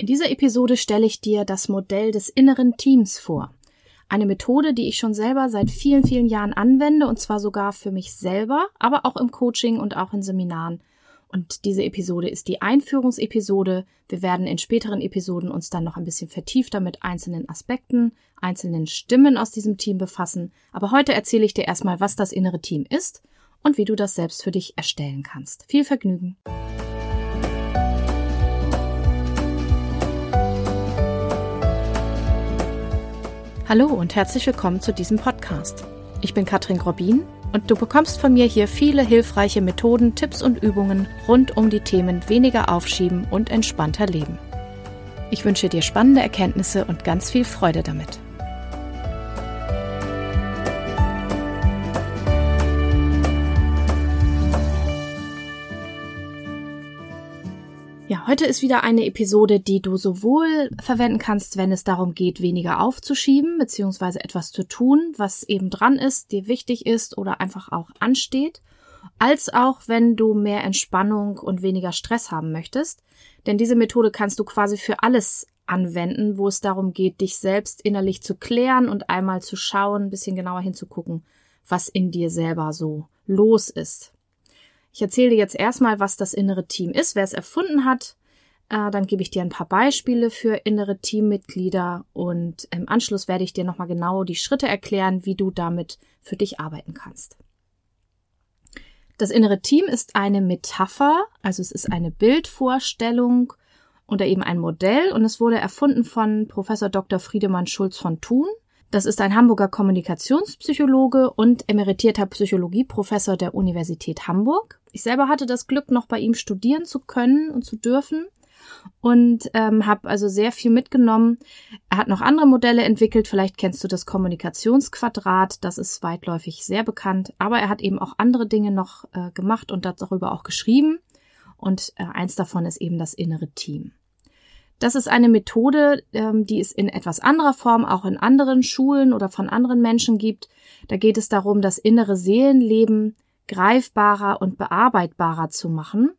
In dieser Episode stelle ich dir das Modell des inneren Teams vor. Eine Methode, die ich schon selber seit vielen, vielen Jahren anwende und zwar sogar für mich selber, aber auch im Coaching und auch in Seminaren. Und diese Episode ist die Einführungsepisode. Wir werden in späteren Episoden uns dann noch ein bisschen vertiefter mit einzelnen Aspekten, einzelnen Stimmen aus diesem Team befassen. Aber heute erzähle ich dir erstmal, was das innere Team ist und wie du das selbst für dich erstellen kannst. Viel Vergnügen! Hallo und herzlich willkommen zu diesem Podcast. Ich bin Katrin Grobin und du bekommst von mir hier viele hilfreiche Methoden, Tipps und Übungen rund um die Themen weniger aufschieben und entspannter leben. Ich wünsche dir spannende Erkenntnisse und ganz viel Freude damit. Heute ist wieder eine Episode, die du sowohl verwenden kannst, wenn es darum geht, weniger aufzuschieben, beziehungsweise etwas zu tun, was eben dran ist, dir wichtig ist oder einfach auch ansteht, als auch wenn du mehr Entspannung und weniger Stress haben möchtest. Denn diese Methode kannst du quasi für alles anwenden, wo es darum geht, dich selbst innerlich zu klären und einmal zu schauen, ein bisschen genauer hinzugucken, was in dir selber so los ist. Ich erzähle dir jetzt erstmal, was das innere Team ist, wer es erfunden hat. Äh, dann gebe ich dir ein paar Beispiele für innere Teammitglieder und im Anschluss werde ich dir nochmal genau die Schritte erklären, wie du damit für dich arbeiten kannst. Das innere Team ist eine Metapher, also es ist eine Bildvorstellung oder eben ein Modell und es wurde erfunden von Professor Dr. Friedemann Schulz von Thun das ist ein Hamburger Kommunikationspsychologe und emeritierter Psychologieprofessor der Universität Hamburg. Ich selber hatte das Glück, noch bei ihm studieren zu können und zu dürfen und ähm, habe also sehr viel mitgenommen. Er hat noch andere Modelle entwickelt. Vielleicht kennst du das Kommunikationsquadrat. Das ist weitläufig sehr bekannt. Aber er hat eben auch andere Dinge noch äh, gemacht und darüber auch geschrieben. Und äh, eins davon ist eben das innere Team. Das ist eine Methode, ähm, die es in etwas anderer Form auch in anderen Schulen oder von anderen Menschen gibt. Da geht es darum, das innere Seelenleben greifbarer und bearbeitbarer zu machen.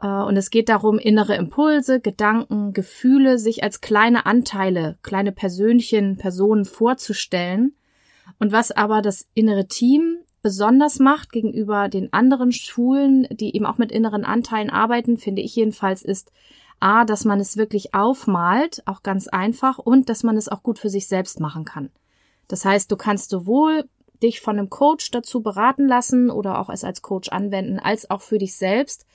Äh, und es geht darum, innere Impulse, Gedanken, Gefühle sich als kleine Anteile, kleine Persönchen, Personen vorzustellen. Und was aber das innere Team besonders macht gegenüber den anderen Schulen, die eben auch mit inneren Anteilen arbeiten, finde ich jedenfalls, ist, A, dass man es wirklich aufmalt, auch ganz einfach, und dass man es auch gut für sich selbst machen kann. Das heißt, du kannst sowohl dich von einem Coach dazu beraten lassen oder auch es als Coach anwenden, als auch für dich selbst.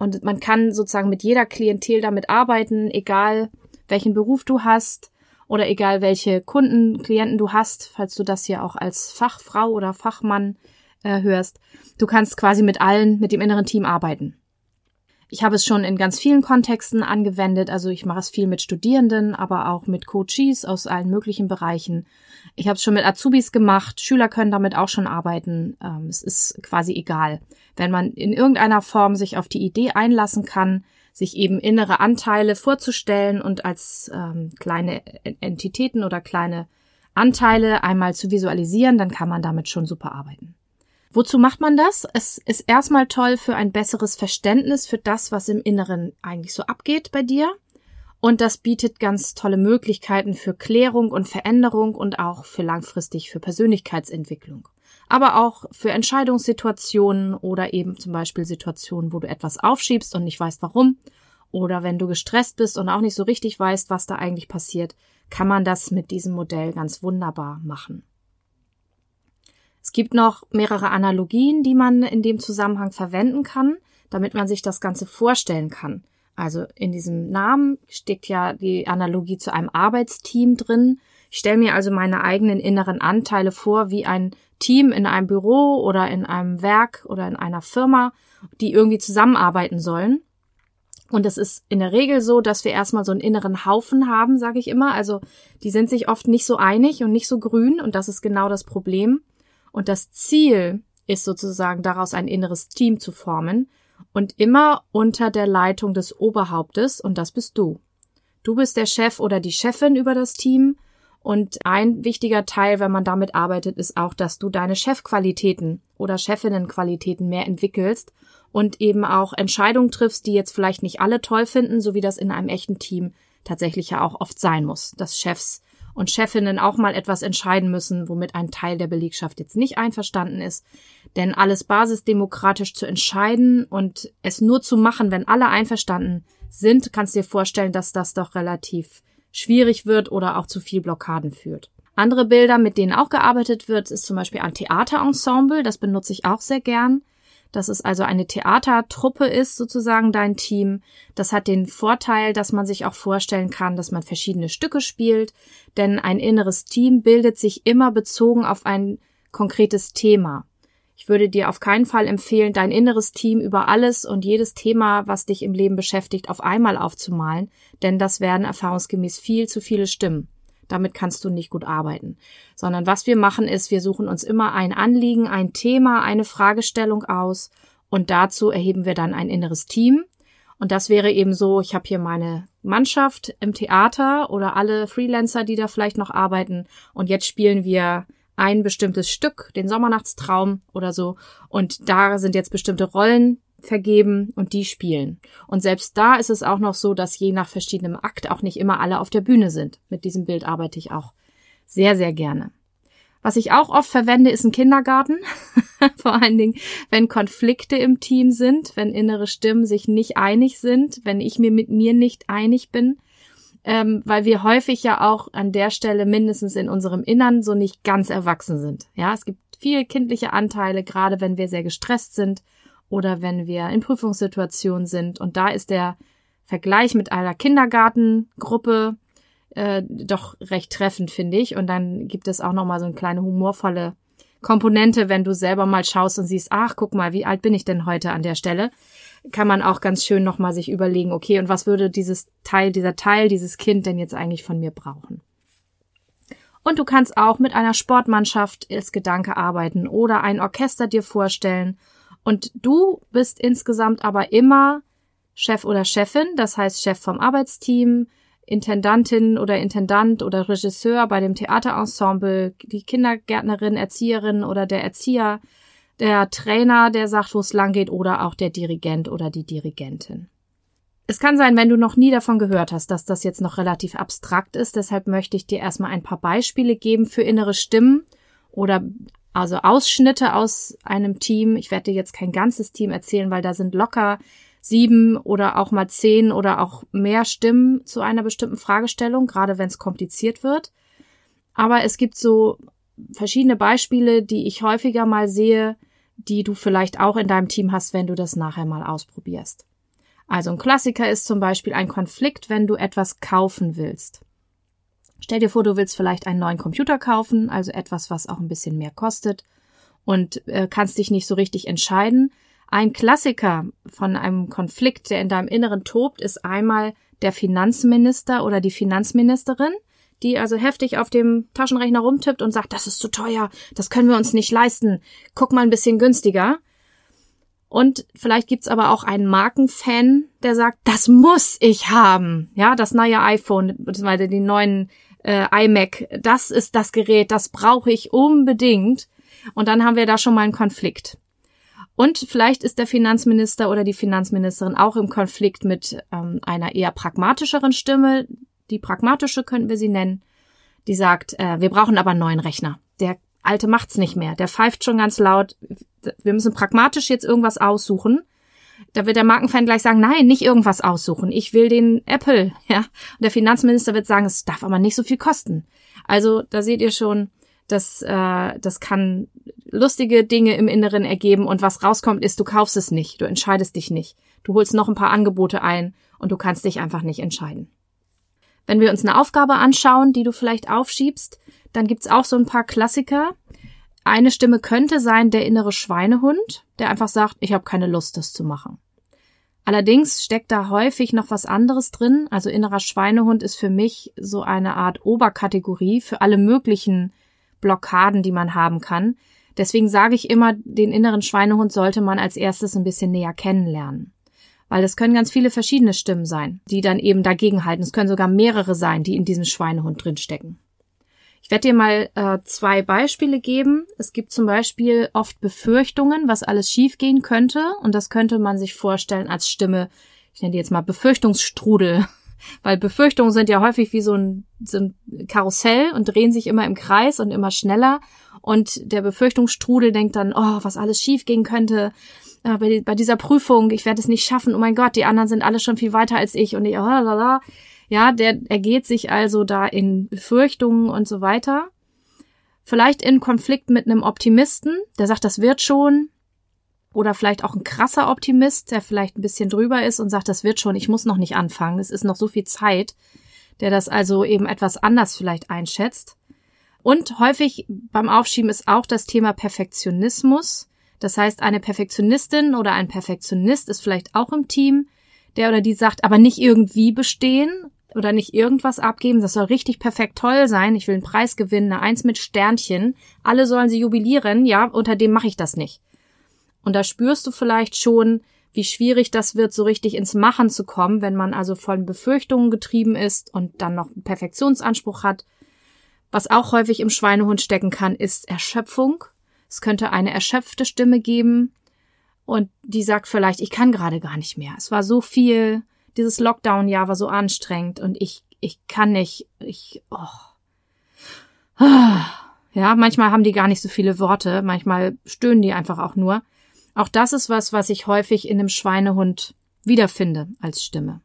Und man kann sozusagen mit jeder Klientel damit arbeiten, egal welchen Beruf du hast oder egal welche Kunden, Klienten du hast, falls du das hier auch als Fachfrau oder Fachmann äh, hörst. Du kannst quasi mit allen, mit dem inneren Team arbeiten. Ich habe es schon in ganz vielen Kontexten angewendet. Also ich mache es viel mit Studierenden, aber auch mit Coaches aus allen möglichen Bereichen. Ich habe es schon mit Azubis gemacht. Schüler können damit auch schon arbeiten. Ähm, es ist quasi egal. Wenn man in irgendeiner Form sich auf die Idee einlassen kann, sich eben innere Anteile vorzustellen und als ähm, kleine Entitäten oder kleine Anteile einmal zu visualisieren, dann kann man damit schon super arbeiten. Wozu macht man das? Es ist erstmal toll für ein besseres Verständnis für das, was im Inneren eigentlich so abgeht bei dir. Und das bietet ganz tolle Möglichkeiten für Klärung und Veränderung und auch für langfristig für Persönlichkeitsentwicklung. Aber auch für Entscheidungssituationen oder eben zum Beispiel Situationen, wo du etwas aufschiebst und nicht weißt warum. Oder wenn du gestresst bist und auch nicht so richtig weißt, was da eigentlich passiert, kann man das mit diesem Modell ganz wunderbar machen. Es gibt noch mehrere Analogien, die man in dem Zusammenhang verwenden kann, damit man sich das Ganze vorstellen kann. Also in diesem Namen steckt ja die Analogie zu einem Arbeitsteam drin. Ich stelle mir also meine eigenen inneren Anteile vor, wie ein Team in einem Büro oder in einem Werk oder in einer Firma, die irgendwie zusammenarbeiten sollen. Und es ist in der Regel so, dass wir erstmal so einen inneren Haufen haben, sage ich immer. Also die sind sich oft nicht so einig und nicht so grün und das ist genau das Problem. Und das Ziel ist sozusagen daraus ein inneres Team zu formen und immer unter der Leitung des Oberhauptes und das bist du. Du bist der Chef oder die Chefin über das Team und ein wichtiger Teil, wenn man damit arbeitet, ist auch, dass du deine Chefqualitäten oder Chefinnenqualitäten mehr entwickelst und eben auch Entscheidungen triffst, die jetzt vielleicht nicht alle toll finden, so wie das in einem echten Team tatsächlich ja auch oft sein muss, dass Chefs und Chefinnen auch mal etwas entscheiden müssen, womit ein Teil der Belegschaft jetzt nicht einverstanden ist. Denn alles basisdemokratisch zu entscheiden und es nur zu machen, wenn alle einverstanden sind, kannst dir vorstellen, dass das doch relativ schwierig wird oder auch zu viel Blockaden führt. Andere Bilder, mit denen auch gearbeitet wird, ist zum Beispiel ein Theaterensemble. Das benutze ich auch sehr gern dass es also eine Theatertruppe ist, sozusagen dein Team. Das hat den Vorteil, dass man sich auch vorstellen kann, dass man verschiedene Stücke spielt, denn ein inneres Team bildet sich immer bezogen auf ein konkretes Thema. Ich würde dir auf keinen Fall empfehlen, dein inneres Team über alles und jedes Thema, was dich im Leben beschäftigt, auf einmal aufzumalen, denn das werden erfahrungsgemäß viel zu viele Stimmen. Damit kannst du nicht gut arbeiten. Sondern was wir machen ist, wir suchen uns immer ein Anliegen, ein Thema, eine Fragestellung aus und dazu erheben wir dann ein inneres Team. Und das wäre eben so, ich habe hier meine Mannschaft im Theater oder alle Freelancer, die da vielleicht noch arbeiten und jetzt spielen wir ein bestimmtes Stück, den Sommernachtstraum oder so. Und da sind jetzt bestimmte Rollen, vergeben und die spielen. Und selbst da ist es auch noch so, dass je nach verschiedenem Akt auch nicht immer alle auf der Bühne sind. Mit diesem Bild arbeite ich auch sehr, sehr gerne. Was ich auch oft verwende, ist ein Kindergarten. Vor allen Dingen, wenn Konflikte im Team sind, wenn innere Stimmen sich nicht einig sind, wenn ich mir mit mir nicht einig bin, ähm, weil wir häufig ja auch an der Stelle mindestens in unserem Innern so nicht ganz erwachsen sind. Ja, es gibt viele kindliche Anteile, gerade wenn wir sehr gestresst sind oder wenn wir in Prüfungssituationen sind. Und da ist der Vergleich mit einer Kindergartengruppe äh, doch recht treffend, finde ich. Und dann gibt es auch nochmal so eine kleine humorvolle Komponente, wenn du selber mal schaust und siehst, ach, guck mal, wie alt bin ich denn heute an der Stelle? Kann man auch ganz schön nochmal sich überlegen, okay, und was würde dieses Teil, dieser Teil, dieses Kind denn jetzt eigentlich von mir brauchen? Und du kannst auch mit einer Sportmannschaft als Gedanke arbeiten oder ein Orchester dir vorstellen und du bist insgesamt aber immer Chef oder Chefin, das heißt Chef vom Arbeitsteam, Intendantin oder Intendant oder Regisseur bei dem Theaterensemble, die Kindergärtnerin, Erzieherin oder der Erzieher, der Trainer, der sagt, wo es lang geht, oder auch der Dirigent oder die Dirigentin. Es kann sein, wenn du noch nie davon gehört hast, dass das jetzt noch relativ abstrakt ist. Deshalb möchte ich dir erstmal ein paar Beispiele geben für innere Stimmen oder also Ausschnitte aus einem Team. Ich werde dir jetzt kein ganzes Team erzählen, weil da sind locker sieben oder auch mal zehn oder auch mehr Stimmen zu einer bestimmten Fragestellung, gerade wenn es kompliziert wird. Aber es gibt so verschiedene Beispiele, die ich häufiger mal sehe, die du vielleicht auch in deinem Team hast, wenn du das nachher mal ausprobierst. Also ein Klassiker ist zum Beispiel ein Konflikt, wenn du etwas kaufen willst. Stell dir vor, du willst vielleicht einen neuen Computer kaufen, also etwas, was auch ein bisschen mehr kostet und äh, kannst dich nicht so richtig entscheiden. Ein Klassiker von einem Konflikt, der in deinem Inneren tobt, ist einmal der Finanzminister oder die Finanzministerin, die also heftig auf dem Taschenrechner rumtippt und sagt, das ist zu teuer, das können wir uns nicht leisten, guck mal ein bisschen günstiger. Und vielleicht gibt's aber auch einen Markenfan, der sagt, das muss ich haben. Ja, das neue iPhone, beziehungsweise die neuen äh, iMac, das ist das Gerät, das brauche ich unbedingt. Und dann haben wir da schon mal einen Konflikt. Und vielleicht ist der Finanzminister oder die Finanzministerin auch im Konflikt mit ähm, einer eher pragmatischeren Stimme. Die pragmatische könnten wir sie nennen. Die sagt, äh, wir brauchen aber einen neuen Rechner. Der alte macht's nicht mehr. Der pfeift schon ganz laut. Wir müssen pragmatisch jetzt irgendwas aussuchen. Da wird der Markenfan gleich sagen, nein, nicht irgendwas aussuchen. Ich will den Apple, ja. Und der Finanzminister wird sagen, es darf aber nicht so viel kosten. Also da seht ihr schon, dass äh, das kann lustige Dinge im Inneren ergeben und was rauskommt ist, du kaufst es nicht, du entscheidest dich nicht. Du holst noch ein paar Angebote ein und du kannst dich einfach nicht entscheiden. Wenn wir uns eine Aufgabe anschauen, die du vielleicht aufschiebst, dann gibt's auch so ein paar Klassiker. Eine Stimme könnte sein der innere Schweinehund, der einfach sagt, ich habe keine Lust, das zu machen. Allerdings steckt da häufig noch was anderes drin. Also innerer Schweinehund ist für mich so eine Art Oberkategorie für alle möglichen Blockaden, die man haben kann. Deswegen sage ich immer, den inneren Schweinehund sollte man als erstes ein bisschen näher kennenlernen. Weil es können ganz viele verschiedene Stimmen sein, die dann eben dagegenhalten. Es können sogar mehrere sein, die in diesem Schweinehund drinstecken. Ich werde dir mal äh, zwei Beispiele geben. Es gibt zum Beispiel oft Befürchtungen, was alles schiefgehen könnte. Und das könnte man sich vorstellen als Stimme, ich nenne die jetzt mal Befürchtungsstrudel. Weil Befürchtungen sind ja häufig wie so ein, so ein Karussell und drehen sich immer im Kreis und immer schneller. Und der Befürchtungsstrudel denkt dann, oh, was alles schief gehen könnte bei, bei, dieser Prüfung, ich werde es nicht schaffen, oh mein Gott, die anderen sind alle schon viel weiter als ich und ich, oh, lala. Ja, der ergeht sich also da in Befürchtungen und so weiter. Vielleicht in Konflikt mit einem Optimisten, der sagt, das wird schon, oder vielleicht auch ein krasser Optimist, der vielleicht ein bisschen drüber ist und sagt, das wird schon, ich muss noch nicht anfangen, es ist noch so viel Zeit, der das also eben etwas anders vielleicht einschätzt. Und häufig beim Aufschieben ist auch das Thema Perfektionismus. Das heißt, eine Perfektionistin oder ein Perfektionist ist vielleicht auch im Team, der oder die sagt, aber nicht irgendwie bestehen oder nicht irgendwas abgeben. Das soll richtig perfekt toll sein. Ich will einen Preis gewinnen, eine Eins mit Sternchen. Alle sollen sie jubilieren. Ja, unter dem mache ich das nicht. Und da spürst du vielleicht schon, wie schwierig das wird, so richtig ins Machen zu kommen, wenn man also von Befürchtungen getrieben ist und dann noch einen Perfektionsanspruch hat. Was auch häufig im Schweinehund stecken kann, ist Erschöpfung. Es könnte eine erschöpfte Stimme geben und die sagt vielleicht, ich kann gerade gar nicht mehr. Es war so viel, dieses Lockdown-Jahr war so anstrengend und ich, ich kann nicht, ich, oh. Ja, manchmal haben die gar nicht so viele Worte, manchmal stöhnen die einfach auch nur. Auch das ist was, was ich häufig in einem Schweinehund wiederfinde als Stimme.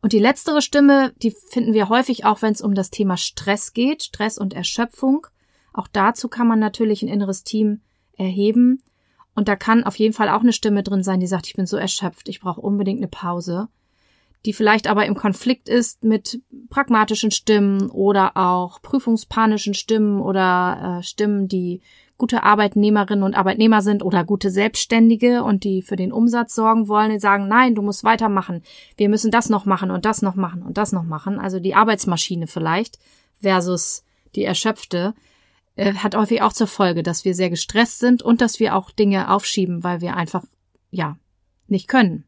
Und die letztere Stimme, die finden wir häufig auch, wenn es um das Thema Stress geht, Stress und Erschöpfung. Auch dazu kann man natürlich ein inneres Team erheben. Und da kann auf jeden Fall auch eine Stimme drin sein, die sagt, ich bin so erschöpft, ich brauche unbedingt eine Pause. Die vielleicht aber im Konflikt ist mit pragmatischen Stimmen oder auch prüfungspanischen Stimmen oder äh, Stimmen, die gute Arbeitnehmerinnen und Arbeitnehmer sind oder gute Selbstständige und die für den Umsatz sorgen wollen, die sagen, nein, du musst weitermachen. Wir müssen das noch machen und das noch machen und das noch machen. Also die Arbeitsmaschine vielleicht versus die erschöpfte äh, hat häufig auch zur Folge, dass wir sehr gestresst sind und dass wir auch Dinge aufschieben, weil wir einfach, ja, nicht können.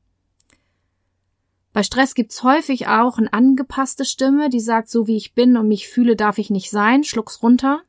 Bei Stress gibt's häufig auch eine angepasste Stimme, die sagt, so wie ich bin und mich fühle, darf ich nicht sein, schluck's runter.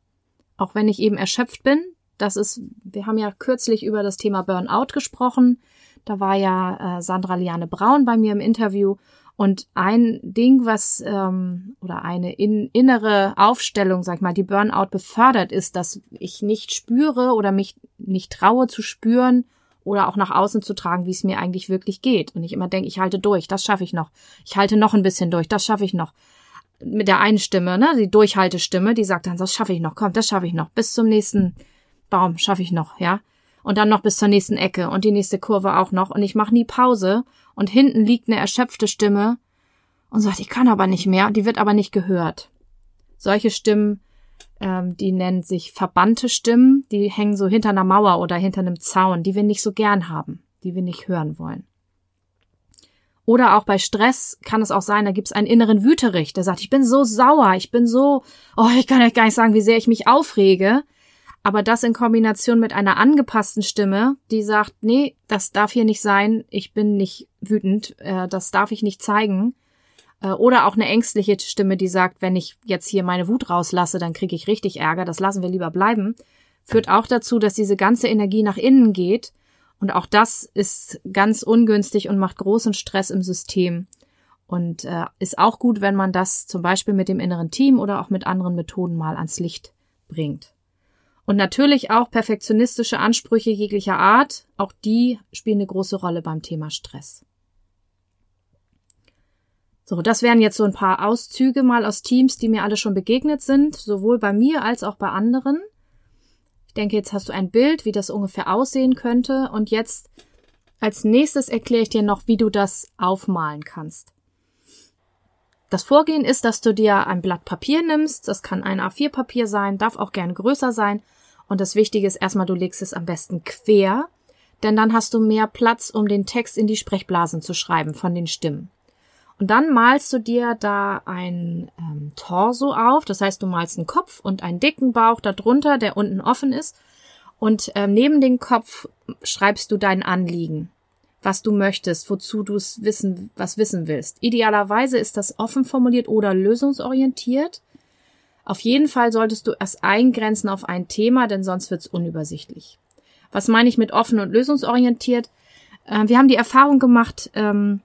Auch wenn ich eben erschöpft bin, das ist, wir haben ja kürzlich über das Thema Burnout gesprochen. Da war ja äh, Sandra Liane Braun bei mir im Interview. Und ein Ding, was ähm, oder eine in, innere Aufstellung, sag ich mal, die Burnout befördert, ist, dass ich nicht spüre oder mich nicht traue zu spüren oder auch nach außen zu tragen, wie es mir eigentlich wirklich geht. Und ich immer denke, ich halte durch, das schaffe ich noch. Ich halte noch ein bisschen durch, das schaffe ich noch. Mit der einen Stimme, ne, die Durchhaltestimme, die sagt dann, das schaffe ich noch, komm, das schaffe ich noch. Bis zum nächsten Baum schaffe ich noch, ja. Und dann noch bis zur nächsten Ecke und die nächste Kurve auch noch. Und ich mache nie Pause. Und hinten liegt eine erschöpfte Stimme und sagt, ich kann aber nicht mehr. Die wird aber nicht gehört. Solche Stimmen, ähm, die nennen sich verbannte Stimmen. Die hängen so hinter einer Mauer oder hinter einem Zaun, die wir nicht so gern haben, die wir nicht hören wollen. Oder auch bei Stress kann es auch sein, da gibt es einen inneren Wüterich, der sagt, ich bin so sauer, ich bin so, oh, ich kann euch gar nicht sagen, wie sehr ich mich aufrege. Aber das in Kombination mit einer angepassten Stimme, die sagt, nee, das darf hier nicht sein, ich bin nicht wütend, äh, das darf ich nicht zeigen. Äh, oder auch eine ängstliche Stimme, die sagt, wenn ich jetzt hier meine Wut rauslasse, dann kriege ich richtig Ärger, das lassen wir lieber bleiben, führt auch dazu, dass diese ganze Energie nach innen geht. Und auch das ist ganz ungünstig und macht großen Stress im System. Und äh, ist auch gut, wenn man das zum Beispiel mit dem inneren Team oder auch mit anderen Methoden mal ans Licht bringt. Und natürlich auch perfektionistische Ansprüche jeglicher Art, auch die spielen eine große Rolle beim Thema Stress. So, das wären jetzt so ein paar Auszüge mal aus Teams, die mir alle schon begegnet sind, sowohl bei mir als auch bei anderen. Ich denke, jetzt hast du ein Bild, wie das ungefähr aussehen könnte. Und jetzt als nächstes erkläre ich dir noch, wie du das aufmalen kannst. Das Vorgehen ist, dass du dir ein Blatt Papier nimmst. Das kann ein A4-Papier sein, darf auch gern größer sein. Und das Wichtige ist erstmal, du legst es am besten quer, denn dann hast du mehr Platz, um den Text in die Sprechblasen zu schreiben von den Stimmen. Und dann malst du dir da ein ähm, Torso auf, das heißt, du malst einen Kopf und einen dicken Bauch darunter, der unten offen ist. Und ähm, neben den Kopf schreibst du dein Anliegen was du möchtest, wozu du es wissen, was wissen willst. Idealerweise ist das offen formuliert oder lösungsorientiert. Auf jeden Fall solltest du es eingrenzen auf ein Thema, denn sonst wird es unübersichtlich. Was meine ich mit offen und lösungsorientiert? Äh, wir haben die Erfahrung gemacht, ähm,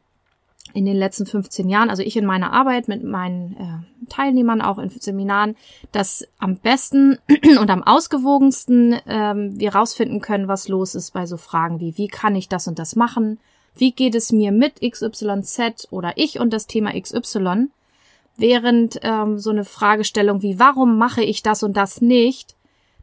in den letzten 15 Jahren, also ich in meiner Arbeit mit meinen äh, Teilnehmern auch in Seminaren, dass am besten und am ausgewogensten ähm, wir rausfinden können, was los ist bei so Fragen wie, wie kann ich das und das machen? Wie geht es mir mit XYZ oder ich und das Thema XY? Während ähm, so eine Fragestellung wie, warum mache ich das und das nicht,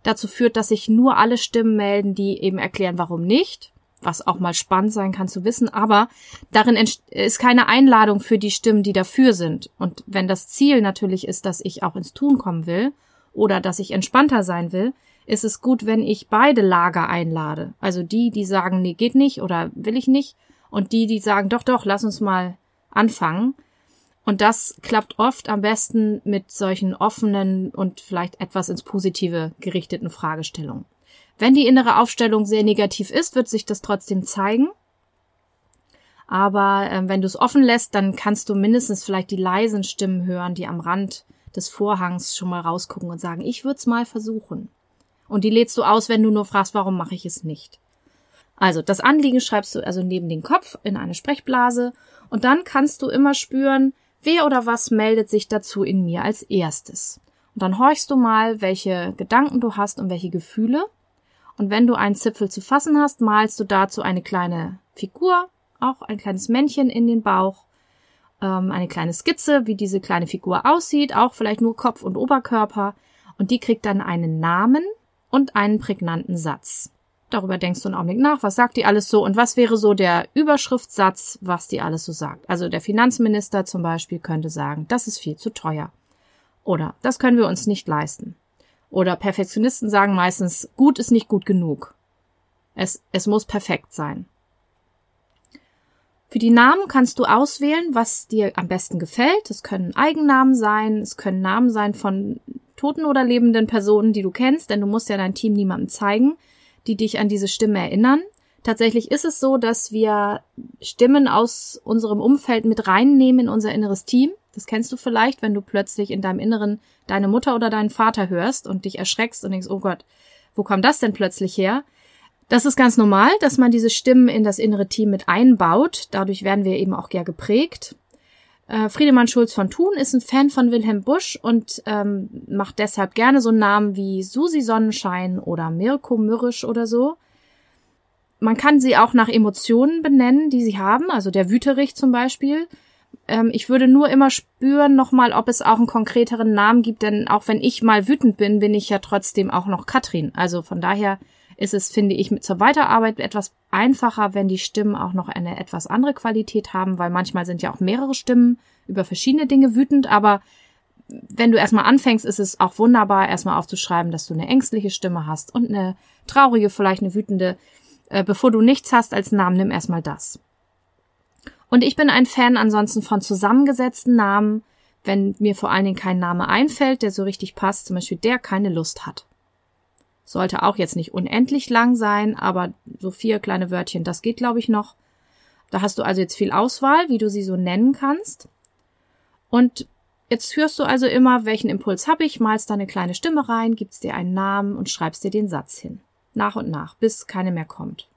dazu führt, dass sich nur alle Stimmen melden, die eben erklären, warum nicht was auch mal spannend sein kann zu wissen, aber darin ist keine Einladung für die Stimmen, die dafür sind. Und wenn das Ziel natürlich ist, dass ich auch ins Tun kommen will oder dass ich entspannter sein will, ist es gut, wenn ich beide Lager einlade. Also die, die sagen, nee, geht nicht oder will ich nicht, und die, die sagen, doch, doch, lass uns mal anfangen. Und das klappt oft am besten mit solchen offenen und vielleicht etwas ins Positive gerichteten Fragestellungen. Wenn die innere Aufstellung sehr negativ ist, wird sich das trotzdem zeigen. Aber äh, wenn du es offen lässt, dann kannst du mindestens vielleicht die leisen Stimmen hören, die am Rand des Vorhangs schon mal rausgucken und sagen, ich würde es mal versuchen. Und die lädst du aus, wenn du nur fragst, warum mache ich es nicht. Also das Anliegen schreibst du also neben den Kopf in eine Sprechblase und dann kannst du immer spüren, wer oder was meldet sich dazu in mir als erstes. Und dann horchst du mal, welche Gedanken du hast und welche Gefühle und wenn du einen Zipfel zu fassen hast, malst du dazu eine kleine Figur, auch ein kleines Männchen in den Bauch, ähm, eine kleine Skizze, wie diese kleine Figur aussieht, auch vielleicht nur Kopf und Oberkörper. Und die kriegt dann einen Namen und einen prägnanten Satz. Darüber denkst du einen Augenblick nach, was sagt die alles so und was wäre so der Überschriftsatz, was die alles so sagt. Also der Finanzminister zum Beispiel könnte sagen, das ist viel zu teuer. Oder das können wir uns nicht leisten. Oder Perfektionisten sagen meistens, gut ist nicht gut genug. Es, es muss perfekt sein. Für die Namen kannst du auswählen, was dir am besten gefällt. Es können Eigennamen sein, es können Namen sein von toten oder lebenden Personen, die du kennst, denn du musst ja dein Team niemandem zeigen, die dich an diese Stimme erinnern. Tatsächlich ist es so, dass wir Stimmen aus unserem Umfeld mit reinnehmen in unser inneres Team. Das kennst du vielleicht, wenn du plötzlich in deinem Inneren deine Mutter oder deinen Vater hörst und dich erschreckst und denkst, oh Gott, wo kommt das denn plötzlich her? Das ist ganz normal, dass man diese Stimmen in das innere Team mit einbaut. Dadurch werden wir eben auch gern geprägt. Äh, Friedemann Schulz von Thun ist ein Fan von Wilhelm Busch und ähm, macht deshalb gerne so Namen wie Susi Sonnenschein oder Mirko Mürrisch oder so. Man kann sie auch nach Emotionen benennen, die sie haben, also der Wüterich zum Beispiel. Ähm, ich würde nur immer spüren nochmal, ob es auch einen konkreteren Namen gibt, denn auch wenn ich mal wütend bin, bin ich ja trotzdem auch noch Katrin. Also von daher ist es, finde ich, zur Weiterarbeit etwas einfacher, wenn die Stimmen auch noch eine etwas andere Qualität haben, weil manchmal sind ja auch mehrere Stimmen über verschiedene Dinge wütend, aber wenn du erstmal anfängst, ist es auch wunderbar, erstmal aufzuschreiben, dass du eine ängstliche Stimme hast und eine traurige, vielleicht eine wütende. Äh, bevor du nichts hast als Namen, nimm erstmal das. Und ich bin ein Fan ansonsten von zusammengesetzten Namen, wenn mir vor allen Dingen kein Name einfällt, der so richtig passt, zum Beispiel der keine Lust hat. Sollte auch jetzt nicht unendlich lang sein, aber so vier kleine Wörtchen, das geht, glaube ich, noch. Da hast du also jetzt viel Auswahl, wie du sie so nennen kannst. Und jetzt hörst du also immer, welchen Impuls habe ich, malst da eine kleine Stimme rein, gibst dir einen Namen und schreibst dir den Satz hin. Nach und nach, bis keine mehr kommt.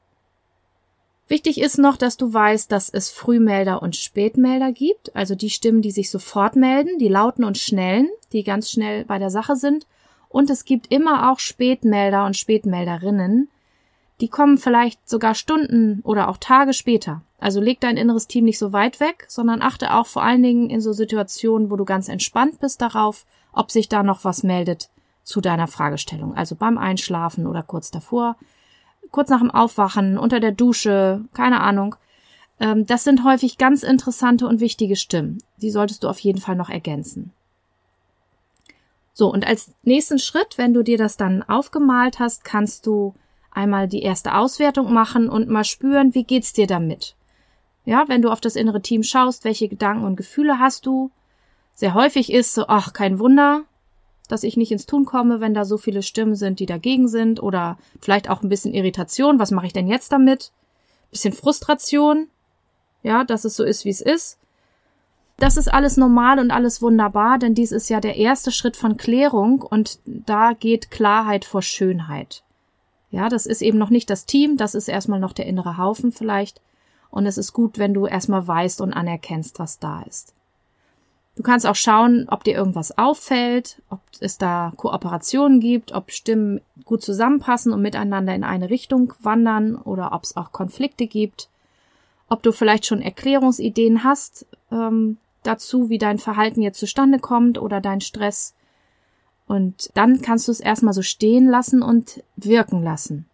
Wichtig ist noch, dass du weißt, dass es Frühmelder und Spätmelder gibt, also die Stimmen, die sich sofort melden, die lauten und schnellen, die ganz schnell bei der Sache sind. Und es gibt immer auch Spätmelder und Spätmelderinnen, die kommen vielleicht sogar Stunden oder auch Tage später. Also leg dein inneres Team nicht so weit weg, sondern achte auch vor allen Dingen in so Situationen, wo du ganz entspannt bist darauf, ob sich da noch was meldet zu deiner Fragestellung. Also beim Einschlafen oder kurz davor kurz nach dem Aufwachen, unter der Dusche, keine Ahnung. Ähm, das sind häufig ganz interessante und wichtige Stimmen. Die solltest du auf jeden Fall noch ergänzen. So, und als nächsten Schritt, wenn du dir das dann aufgemalt hast, kannst du einmal die erste Auswertung machen und mal spüren, wie geht's dir damit? Ja, wenn du auf das innere Team schaust, welche Gedanken und Gefühle hast du? Sehr häufig ist so, ach, kein Wunder, dass ich nicht ins Tun komme, wenn da so viele Stimmen sind, die dagegen sind oder vielleicht auch ein bisschen Irritation. Was mache ich denn jetzt damit? Bisschen Frustration. Ja, dass es so ist, wie es ist. Das ist alles normal und alles wunderbar, denn dies ist ja der erste Schritt von Klärung und da geht Klarheit vor Schönheit. Ja, das ist eben noch nicht das Team, das ist erstmal noch der innere Haufen vielleicht. Und es ist gut, wenn du erstmal weißt und anerkennst, was da ist. Du kannst auch schauen, ob dir irgendwas auffällt, ob es da Kooperationen gibt, ob Stimmen gut zusammenpassen und miteinander in eine Richtung wandern oder ob es auch Konflikte gibt, ob du vielleicht schon Erklärungsideen hast ähm, dazu, wie dein Verhalten jetzt zustande kommt oder dein Stress. Und dann kannst du es erstmal so stehen lassen und wirken lassen.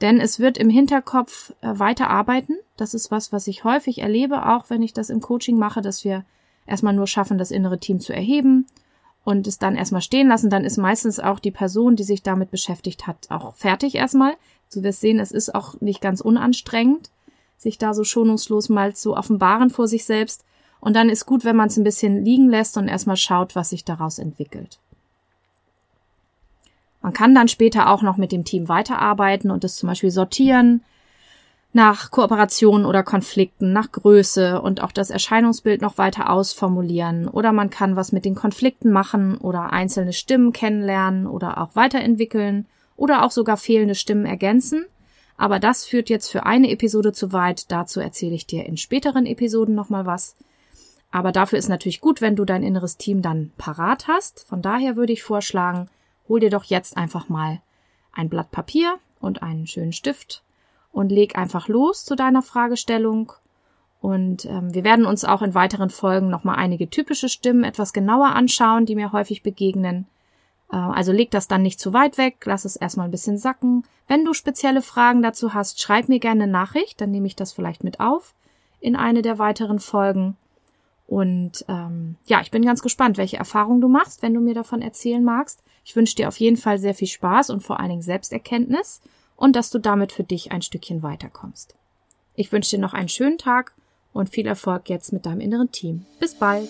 Denn es wird im Hinterkopf äh, weiter arbeiten. Das ist was, was ich häufig erlebe, auch wenn ich das im Coaching mache, dass wir erstmal nur schaffen, das innere Team zu erheben und es dann erstmal stehen lassen. Dann ist meistens auch die Person, die sich damit beschäftigt hat, auch fertig erstmal. Du wirst sehen, es ist auch nicht ganz unanstrengend, sich da so schonungslos mal zu offenbaren vor sich selbst. Und dann ist gut, wenn man es ein bisschen liegen lässt und erstmal schaut, was sich daraus entwickelt. Man kann dann später auch noch mit dem Team weiterarbeiten und es zum Beispiel sortieren nach Kooperationen oder Konflikten, nach Größe und auch das Erscheinungsbild noch weiter ausformulieren. Oder man kann was mit den Konflikten machen oder einzelne Stimmen kennenlernen oder auch weiterentwickeln oder auch sogar fehlende Stimmen ergänzen. Aber das führt jetzt für eine Episode zu weit. Dazu erzähle ich dir in späteren Episoden nochmal was. Aber dafür ist natürlich gut, wenn du dein inneres Team dann parat hast. Von daher würde ich vorschlagen, hol dir doch jetzt einfach mal ein Blatt Papier und einen schönen Stift und leg einfach los zu deiner Fragestellung. Und ähm, wir werden uns auch in weiteren Folgen nochmal einige typische Stimmen etwas genauer anschauen, die mir häufig begegnen. Äh, also leg das dann nicht zu weit weg, lass es erstmal ein bisschen sacken. Wenn du spezielle Fragen dazu hast, schreib mir gerne eine Nachricht, dann nehme ich das vielleicht mit auf in eine der weiteren Folgen. Und ähm, ja, ich bin ganz gespannt, welche Erfahrungen du machst, wenn du mir davon erzählen magst. Ich wünsche dir auf jeden Fall sehr viel Spaß und vor allen Dingen Selbsterkenntnis und dass du damit für dich ein Stückchen weiterkommst. Ich wünsche dir noch einen schönen Tag und viel Erfolg jetzt mit deinem inneren Team. Bis bald!